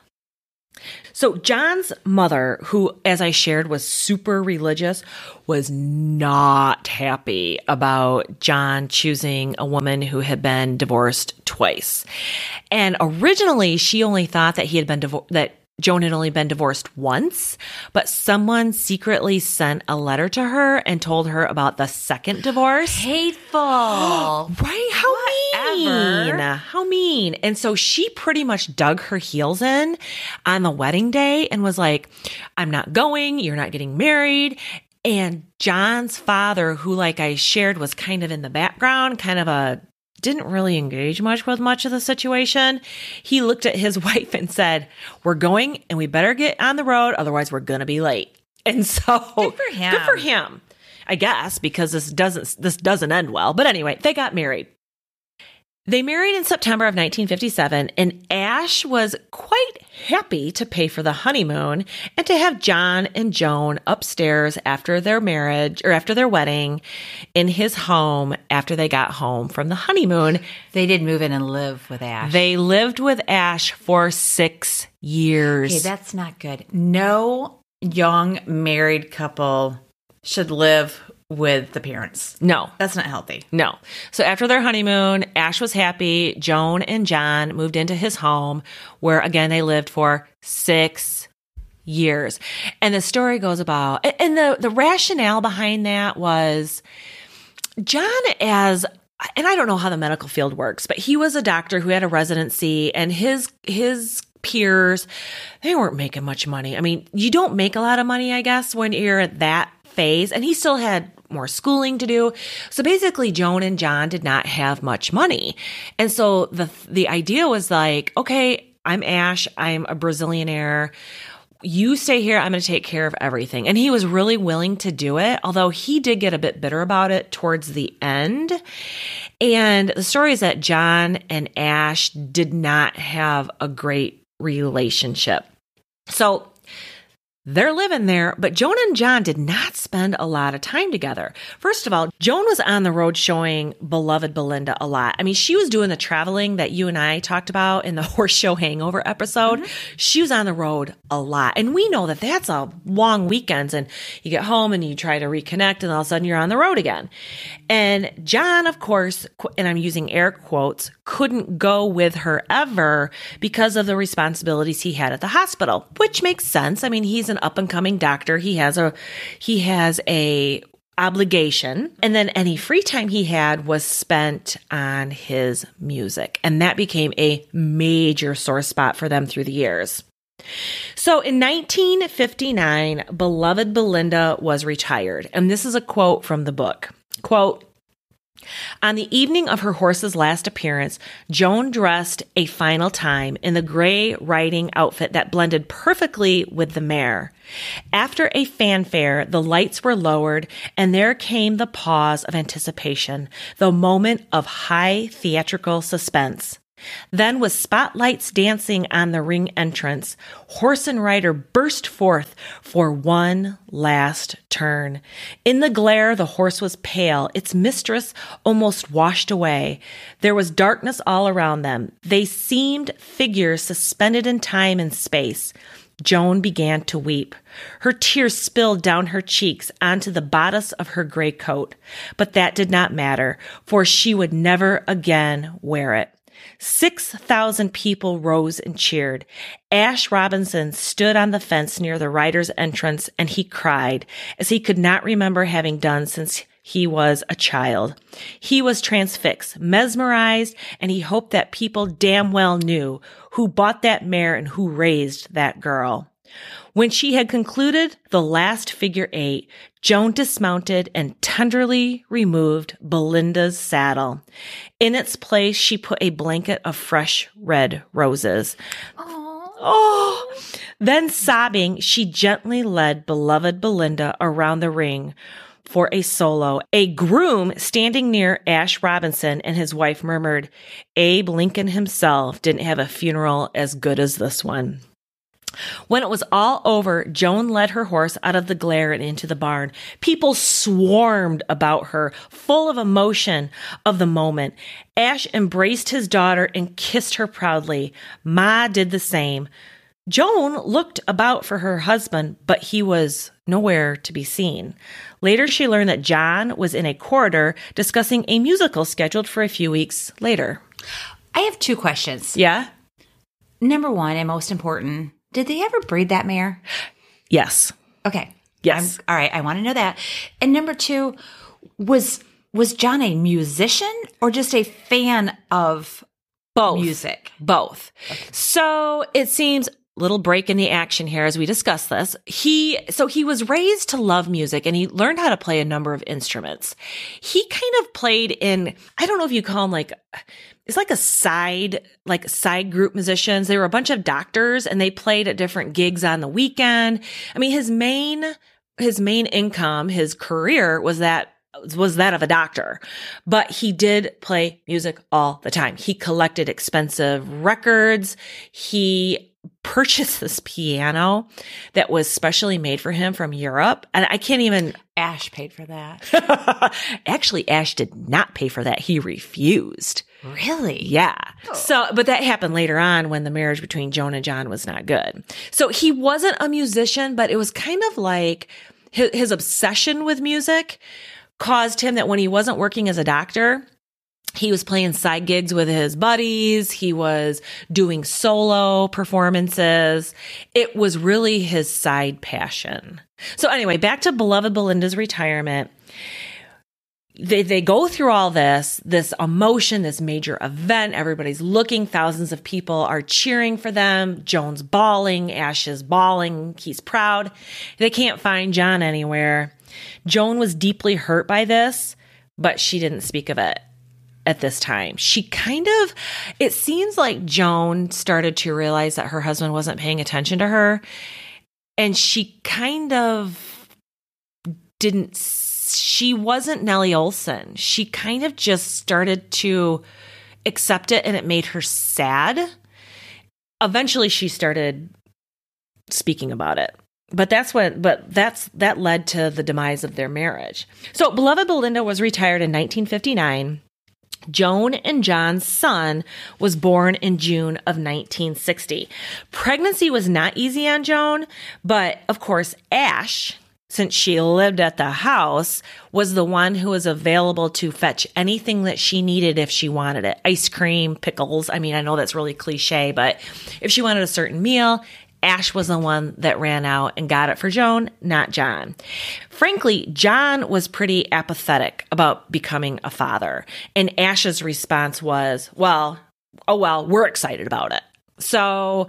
So John's mother, who, as I shared, was super religious, was not happy about John choosing a woman who had been divorced twice. And originally, she only thought that he had been divorced, that Joan had only been divorced once, but someone secretly sent a letter to her and told her about the second divorce. Hateful. right? How Whatever. mean. How mean. And so she pretty much dug her heels in on the wedding day and was like, I'm not going. You're not getting married. And John's father, who, like I shared, was kind of in the background, kind of a didn't really engage much with much of the situation. He looked at his wife and said, We're going and we better get on the road, otherwise we're gonna be late. And so Good for him. Good for him. I guess, because this doesn't this doesn't end well. But anyway, they got married. They married in September of 1957, and Ash was quite happy to pay for the honeymoon and to have John and Joan upstairs after their marriage or after their wedding in his home after they got home from the honeymoon. They did move in and live with Ash. They lived with Ash for six years. Okay, that's not good. No young married couple should live with the parents. no, That's not healthy. No. So after their honeymoon, Ash was happy. Joan and John moved into his home where again they lived for six years. And the story goes about and the, the rationale behind that was John as and I don't know how the medical field works, but he was a doctor who had a residency and his his peers they weren't making much money. I mean, you don't make a lot of money, I guess, when you're at that phase and he still had more schooling to do. So basically Joan and John did not have much money. And so the the idea was like, okay, I'm Ash, I'm a Brazilianaire. You stay here, I'm going to take care of everything. And he was really willing to do it, although he did get a bit bitter about it towards the end. And the story is that John and Ash did not have a great relationship. So they're living there, but Joan and John did not spend a lot of time together. First of all, Joan was on the road showing Beloved Belinda a lot. I mean, she was doing the traveling that you and I talked about in the horse show hangover episode. Mm-hmm. She was on the road a lot. And we know that that's a long weekends and you get home and you try to reconnect and all of a sudden you're on the road again. And John, of course, and I'm using air quotes, couldn't go with her ever because of the responsibilities he had at the hospital, which makes sense. I mean, he's an up and coming doctor. He has a, he has a obligation. And then any free time he had was spent on his music. And that became a major sore spot for them through the years. So in 1959, beloved Belinda was retired. And this is a quote from the book. Quote, on the evening of her horse's last appearance, Joan dressed a final time in the gray riding outfit that blended perfectly with the mare. After a fanfare, the lights were lowered, and there came the pause of anticipation, the moment of high theatrical suspense. Then, with spotlights dancing on the ring entrance, horse and rider burst forth for one last turn. In the glare, the horse was pale, its mistress almost washed away. There was darkness all around them. They seemed figures suspended in time and space. Joan began to weep. Her tears spilled down her cheeks onto the bodice of her gray coat, but that did not matter, for she would never again wear it. 6,000 people rose and cheered. Ash Robinson stood on the fence near the rider's entrance and he cried, as he could not remember having done since he was a child. He was transfixed, mesmerized, and he hoped that people damn well knew who bought that mare and who raised that girl. When she had concluded the last figure eight, Joan dismounted and tenderly removed Belinda's saddle. In its place, she put a blanket of fresh red roses. Oh, Then sobbing, she gently led beloved Belinda around the ring for a solo. A groom standing near Ash Robinson and his wife murmured, Abe Lincoln himself didn't have a funeral as good as this one. When it was all over, Joan led her horse out of the glare and into the barn. People swarmed about her, full of emotion of the moment. Ash embraced his daughter and kissed her proudly. Ma did the same. Joan looked about for her husband, but he was nowhere to be seen. Later, she learned that John was in a corridor discussing a musical scheduled for a few weeks later. I have two questions. Yeah? Number one, and most important, did they ever breed that mare? Yes. Okay. Yes. I'm- all right. I want to know that. And number two, was was John a musician or just a fan of Both. music? Both. So it seems little break in the action here as we discuss this. He so he was raised to love music and he learned how to play a number of instruments. He kind of played in I don't know if you call him like it's like a side like side group musicians. They were a bunch of doctors and they played at different gigs on the weekend. I mean his main his main income, his career was that was that of a doctor, but he did play music all the time. He collected expensive records. He purchased this piano that was specially made for him from Europe. And I can't even, Ash paid for that. actually, Ash did not pay for that. He refused. Really? Yeah. Oh. So, but that happened later on when the marriage between Joan and John was not good. So he wasn't a musician, but it was kind of like his, his obsession with music caused him that when he wasn't working as a doctor, he was playing side gigs with his buddies. He was doing solo performances. It was really his side passion. So anyway, back to beloved Belinda's retirement they they go through all this this emotion this major event. Everybody's looking. Thousands of people are cheering for them. Joan's bawling. Ash is bawling. He's proud. They can't find john anywhere. Joan was deeply hurt by this but she didn't speak of it at this time. She kind of it seems like joan started to realize that her husband wasn't paying attention to her and she kind of didn't she wasn't Nellie Oleson. She kind of just started to accept it and it made her sad. Eventually she started speaking about it. But that's what but that's that led to the demise of their marriage. So beloved Belinda was retired in 1959. Joan and John's son was born in June of 1960. Pregnancy was not easy on Joan, but of course, Ash, since she lived at the house, was the one who was available to fetch anything that she needed if she wanted it ice cream, pickles. I mean, I know that's really cliche, but if she wanted a certain meal, Ash was the one that ran out and got it for Joan, not John. Frankly, John was pretty apathetic about becoming a father. And Ash's response was, well, oh, well, we're excited about it. So,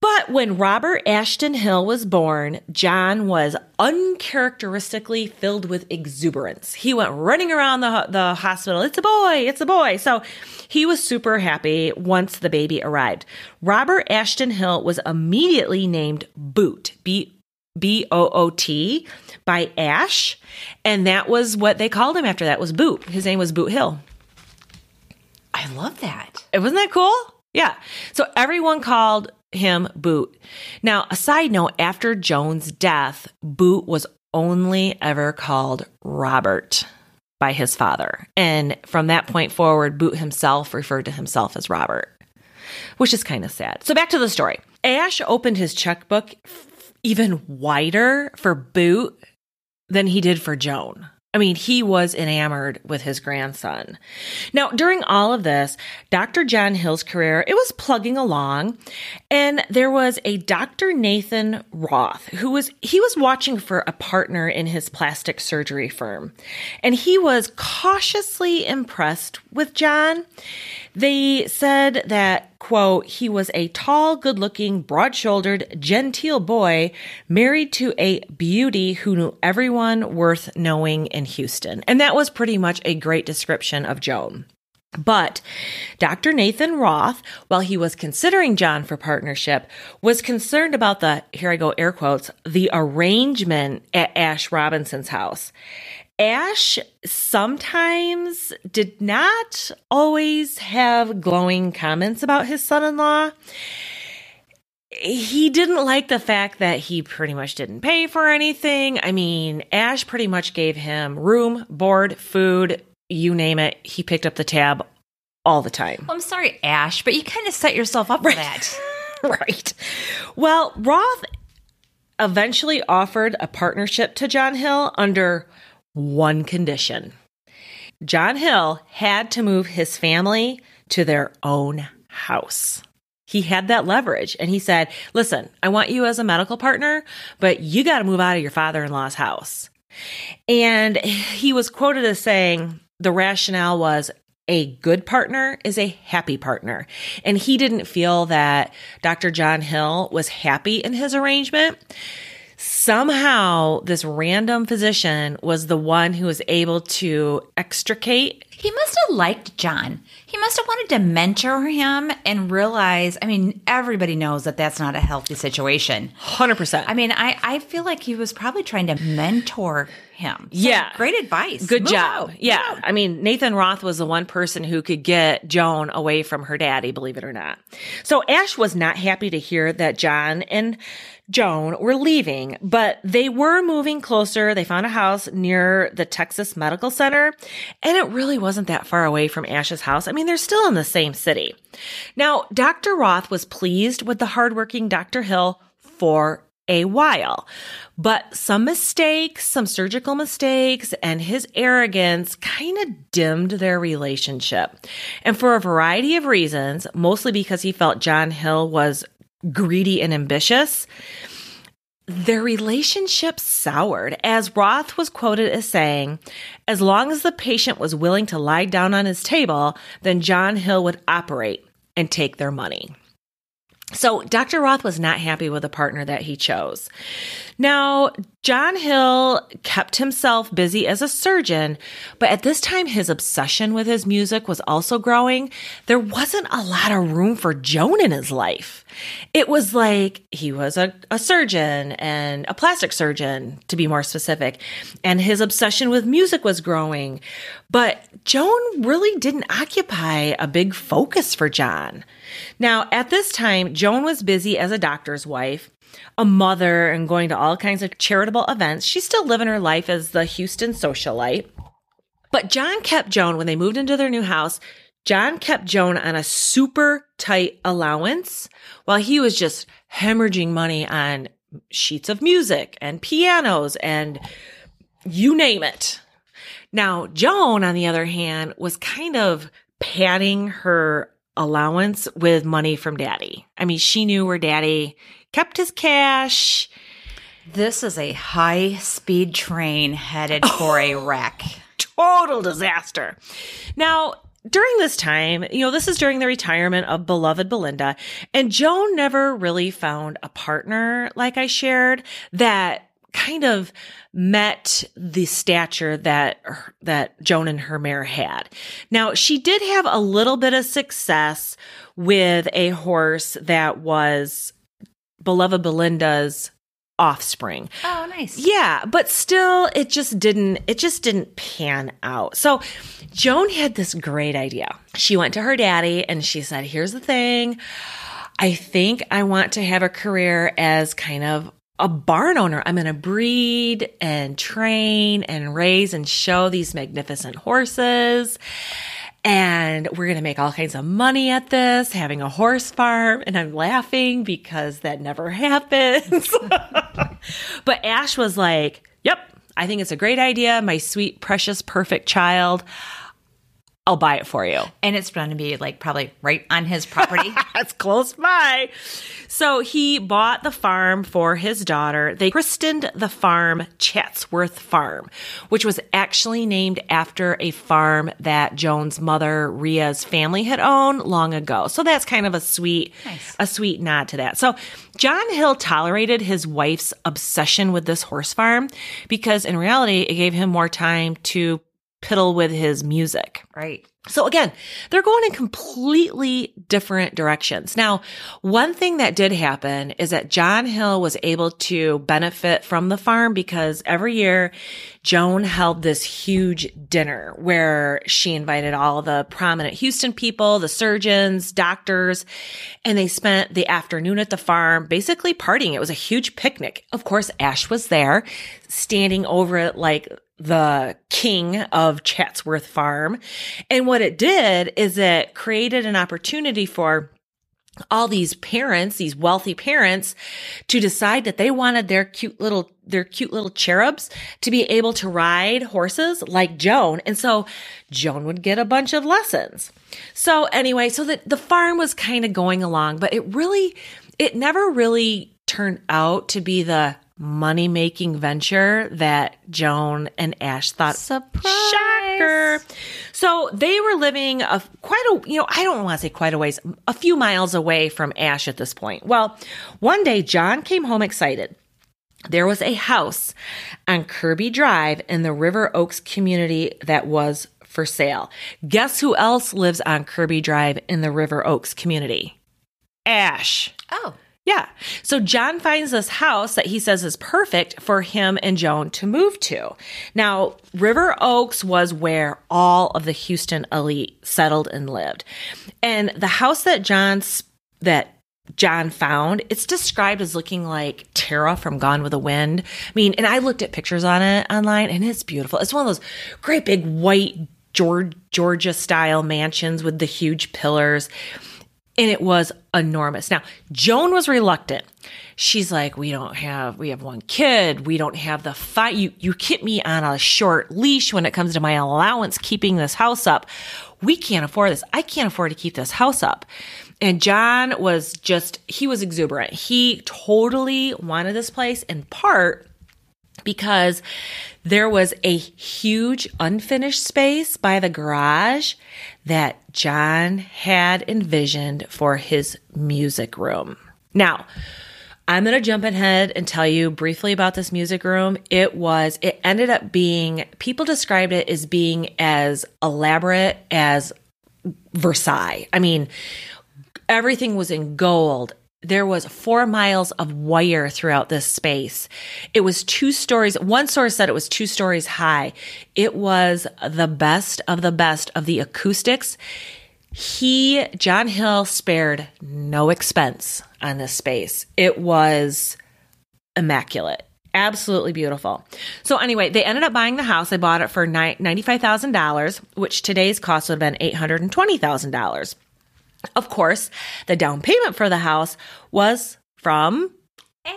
but when Robert Ashton Hill was born, John was uncharacteristically filled with exuberance. He went running around the, the hospital. It's a boy, it's a boy. So he was super happy once the baby arrived. Robert Ashton Hill was immediately named Boot, B B O O T, by Ash. And that was what they called him after that was Boot. His name was Boot Hill. I love that. Wasn't that cool? Yeah. So everyone called him Boot. Now, a side note after Joan's death, Boot was only ever called Robert by his father. And from that point forward, Boot himself referred to himself as Robert, which is kind of sad. So back to the story. Ash opened his checkbook even wider for Boot than he did for Joan. I mean, he was enamored with his grandson. Now, during all of this, Dr. John Hill's career, it was plugging along, and there was a Dr. Nathan Roth who was he was watching for a partner in his plastic surgery firm. And he was cautiously impressed with John. They said that, quote, he was a tall, good looking, broad shouldered, genteel boy married to a beauty who knew everyone worth knowing in Houston. And that was pretty much a great description of Joan. But Dr. Nathan Roth, while he was considering John for partnership, was concerned about the, here I go, air quotes, the arrangement at Ash Robinson's house. Ash sometimes did not always have glowing comments about his son in law. He didn't like the fact that he pretty much didn't pay for anything. I mean, Ash pretty much gave him room, board, food, you name it. He picked up the tab all the time. Well, I'm sorry, Ash, but you kind of set yourself up for that. right. Well, Roth eventually offered a partnership to John Hill under one condition. John Hill had to move his family to their own house. He had that leverage and he said, Listen, I want you as a medical partner, but you got to move out of your father in law's house. And he was quoted as saying the rationale was a good partner is a happy partner. And he didn't feel that Dr. John Hill was happy in his arrangement somehow this random physician was the one who was able to extricate. He must have liked John. He must have wanted to mentor him and realize, I mean, everybody knows that that's not a healthy situation. 100%. I mean, I, I feel like he was probably trying to mentor him. So yeah. Great advice. Good Move job. out. Yeah. Out. I mean, Nathan Roth was the one person who could get Joan away from her daddy, believe it or not. So Ash was not happy to hear that John and Joan were leaving, but they were moving closer. They found a house near the Texas Medical Center, and it really wasn't that far away from Ash's house. I mean, they're still in the same city. Now, Dr. Roth was pleased with the hardworking Dr. Hill for a while. But some mistakes, some surgical mistakes, and his arrogance kind of dimmed their relationship. And for a variety of reasons, mostly because he felt John Hill was greedy and ambitious, their relationship soured, as Roth was quoted as saying, as long as the patient was willing to lie down on his table, then John Hill would operate and take their money. So Dr. Roth was not happy with the partner that he chose. Now, John Hill kept himself busy as a surgeon, but at this time his obsession with his music was also growing. There wasn't a lot of room for Joan in his life. It was like he was a, a surgeon and a plastic surgeon, to be more specific, and his obsession with music was growing. But Joan really didn't occupy a big focus for John. Now, at this time, Joan was busy as a doctor's wife, a mother, and going to all kinds of charitable events. She's still living her life as the Houston socialite. But John kept Joan when they moved into their new house. John kept Joan on a super tight allowance while he was just hemorrhaging money on sheets of music and pianos and you name it. Now, Joan, on the other hand, was kind of padding her allowance with money from daddy. I mean, she knew where daddy kept his cash. This is a high speed train headed for a wreck. Total disaster. Now, during this time, you know, this is during the retirement of beloved Belinda, and Joan never really found a partner, like I shared, that kind of met the stature that that Joan and her mare had. Now, she did have a little bit of success with a horse that was beloved Belinda's offspring. Oh, nice. Yeah, but still it just didn't it just didn't pan out. So Joan had this great idea. She went to her daddy and she said, "Here's the thing. I think I want to have a career as kind of a barn owner. I'm going to breed and train and raise and show these magnificent horses." And we're going to make all kinds of money at this, having a horse farm. And I'm laughing because that never happens. but Ash was like, Yep, I think it's a great idea. My sweet, precious, perfect child. I'll buy it for you. And it's going to be like probably right on his property. That's close by. So he bought the farm for his daughter. They christened the farm Chatsworth Farm, which was actually named after a farm that Joan's mother, Rhea's family had owned long ago. So that's kind of a sweet, Nice. a sweet nod to that. So John Hill tolerated his wife's obsession with this horse farm because in reality, it gave him more time to piddle with his music. right. So again, they're going in completely different directions. Now, one thing that did happen is that John Hill was able to benefit from the farm because every year Joan held this huge dinner where she invited all the prominent Houston people, the surgeons, doctors, and they spent the afternoon at the farm basically partying. It was a huge picnic. Of course, Ash was there standing over it like the king of Chatsworth Farm. And what it did is it created an opportunity for all these parents, these wealthy parents to decide that they wanted their cute little, their cute little cherubs to be able to ride horses like Joan. And so Joan would get a bunch of lessons. So anyway, so that the farm was kind of going along, but it really, it never really turned out to be the money making venture that Joan and Ash thought. Surprise. Shocker. So they were living a quite a, you know, I don't want to say quite a ways, a few miles away from Ash at this point. Well, one day John came home excited. There was a house on Kirby Drive in the River Oaks community that was for sale. Guess who else lives on Kirby Drive in the River Oaks community? Ash. Oh. Yeah. So John finds this house that he says is perfect for him and Joan to move to. Now, River Oaks was where all of the Houston elite settled and lived. And the house that John's that John found, it's described as looking like Tara from Gone with the Wind. I mean, and I looked at pictures on it online and it's beautiful. It's one of those great big white Georgia style mansions with the huge pillars and it was enormous. Now, Joan was reluctant. She's like, "We don't have we have one kid. We don't have the fight. You you keep me on a short leash when it comes to my allowance keeping this house up. We can't afford this. I can't afford to keep this house up." And John was just he was exuberant. He totally wanted this place in part because there was a huge unfinished space by the garage that John had envisioned for his music room. Now, I'm going to jump ahead and tell you briefly about this music room. It was, it ended up being, people described it as being as elaborate as Versailles. I mean, everything was in gold there was four miles of wire throughout this space. It was two stories. One source said it was two stories high. It was the best of the best of the acoustics. He, John Hill, spared no expense on this space. It was immaculate. Absolutely beautiful. So anyway, they ended up buying the house. They bought it for $95,000, which today's cost would have been $820,000. Of course, the down payment for the house was from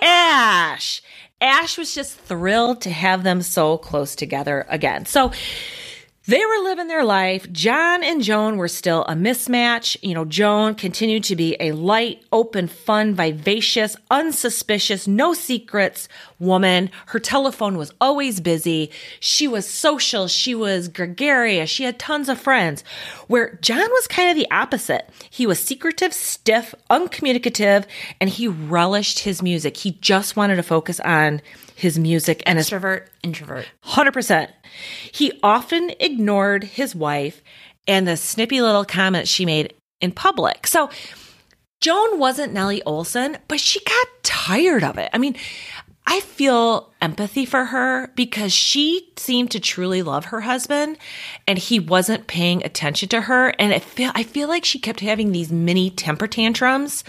Ash. Ash was just thrilled to have them so close together again. So they were living their life. John and Joan were still a mismatch. You know, Joan continued to be a light, open, fun, vivacious, unsuspicious, no secrets woman. Her telephone was always busy. She was social. She was gregarious. She had tons of friends. Where John was kind of the opposite. He was secretive, stiff, uncommunicative, and he relished his music. He just wanted to focus on his music and his Extrovert, introvert. 100%. He often ignored his wife and the snippy little comments she made in public. So Joan wasn't Nellie Oleson, but she got tired of it. I mean, I feel empathy for her because she seemed to truly love her husband and he wasn't paying attention to her. And I feel, I feel like she kept having these mini temper tantrums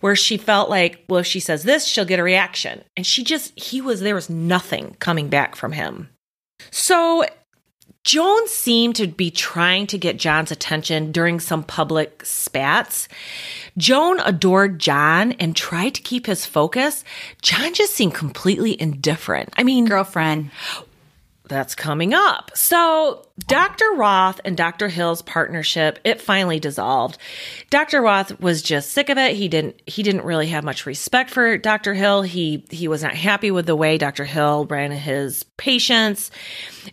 where she felt like, well, if she says this, she'll get a reaction. And she just, he was, there was nothing coming back from him. So Joan seemed to be trying to get John's attention during some public spats. Joan adored John and tried to keep his focus. John just seemed completely indifferent. I mean, Girlfriend that's coming up. So, Dr. Roth and Dr. Hill's partnership, it finally dissolved. Dr. Roth was just sick of it. He didn't he didn't really have much respect for Dr. Hill. He he was not happy with the way Dr. Hill ran his patients.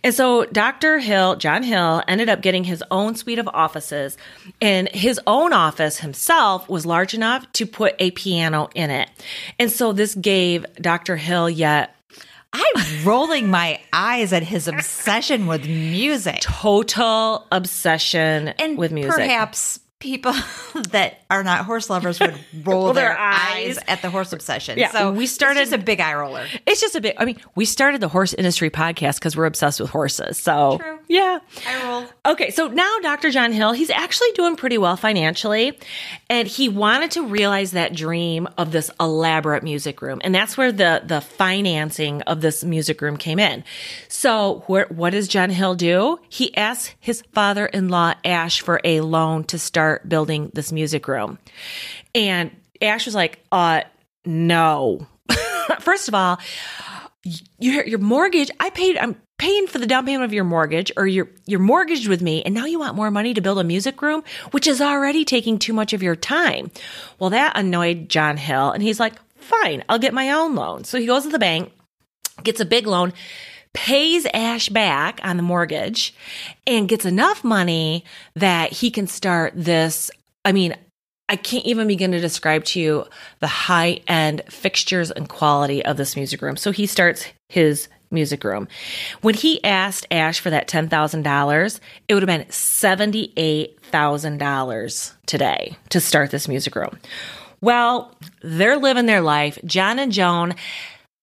And so Dr. Hill, John Hill, ended up getting his own suite of offices, and his own office himself was large enough to put a piano in it. And so this gave Dr. Hill yet I'm rolling my eyes at his obsession with music. Total obsession And with music. perhaps people that are not horse lovers would roll their their, eyes. eyes. at the horse obsession. Yeah, so we started- it's just a big eye roller. It's just a bit. I mean, we started the horse industry podcast because we're obsessed with horses. So, True. yeah. Eye roll. Okay, so now Dr. John Hill, he's actually doing pretty well financially, and he wanted to realize that dream of this elaborate music room, and that's where the the financing of this music room came in. So, where, what does John Hill do? He asks his father-in-law Ash for a loan to start building this music room, and Ash was like, "Uh, no." First of all, your your mortgage i paid i'm paying for the down payment of your mortgage or you're you're mortgaged with me and now you want more money to build a music room which is already taking too much of your time. Well that annoyed john hill and he's like fine i'll get my own loan. So he goes to the bank gets a big loan pays ash back on the mortgage and gets enough money that he can start this i mean I can't even begin to describe to you the high end fixtures and quality of this music room. So he starts his music room. When he asked Ash for that $10,000, it would have been $78,000 today to start this music room. Well, they're living their life. John and Joan,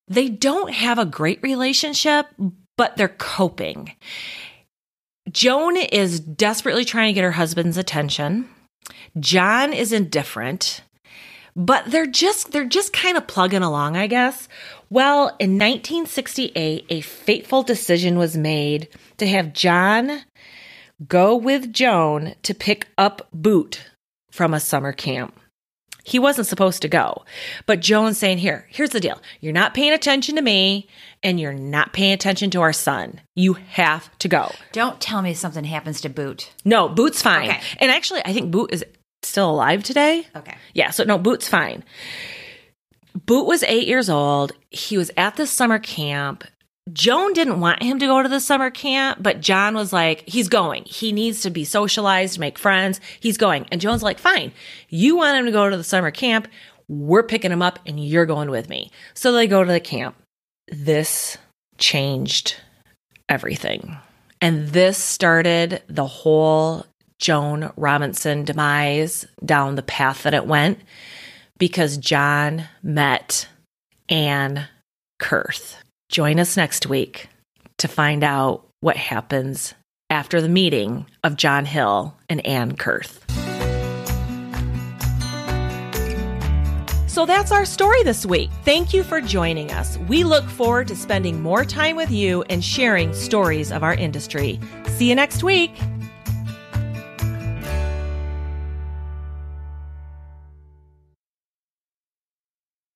they don't have a great relationship, but they're coping. Joan is desperately trying to get her husband's attention. John is indifferent, but they're just they're just kind of plugging along, I guess. Well, in 1968, a fateful decision was made to have John go with Joan to pick up Boot from a summer camp. He wasn't supposed to go, but Joan's saying, "Here, here's the deal. You're not paying attention to me, and you're not paying attention to our son. You have to go." Don't tell me something happens to Boot. No, Boot's fine. Okay. And actually, I think Boot is still alive today. Okay. Yeah, so no, Boot's fine. Boot was eight years old. He was at the summer camp. Joan didn't want him to go to the summer camp, but John was like, he's going. He needs to be socialized, make friends. He's going. And Joan's like, fine. You want him to go to the summer camp. We're picking him up and you're going with me. So they go to the camp. This changed everything. And this started the whole Joan Robinson demise down the path that it went because John met Anne Kurth. Join us next week to find out what happens after the meeting of John Hill and Anne Kurth. So that's our story this week. Thank you for joining us. We look forward to spending more time with you and sharing stories of our industry. See you next week.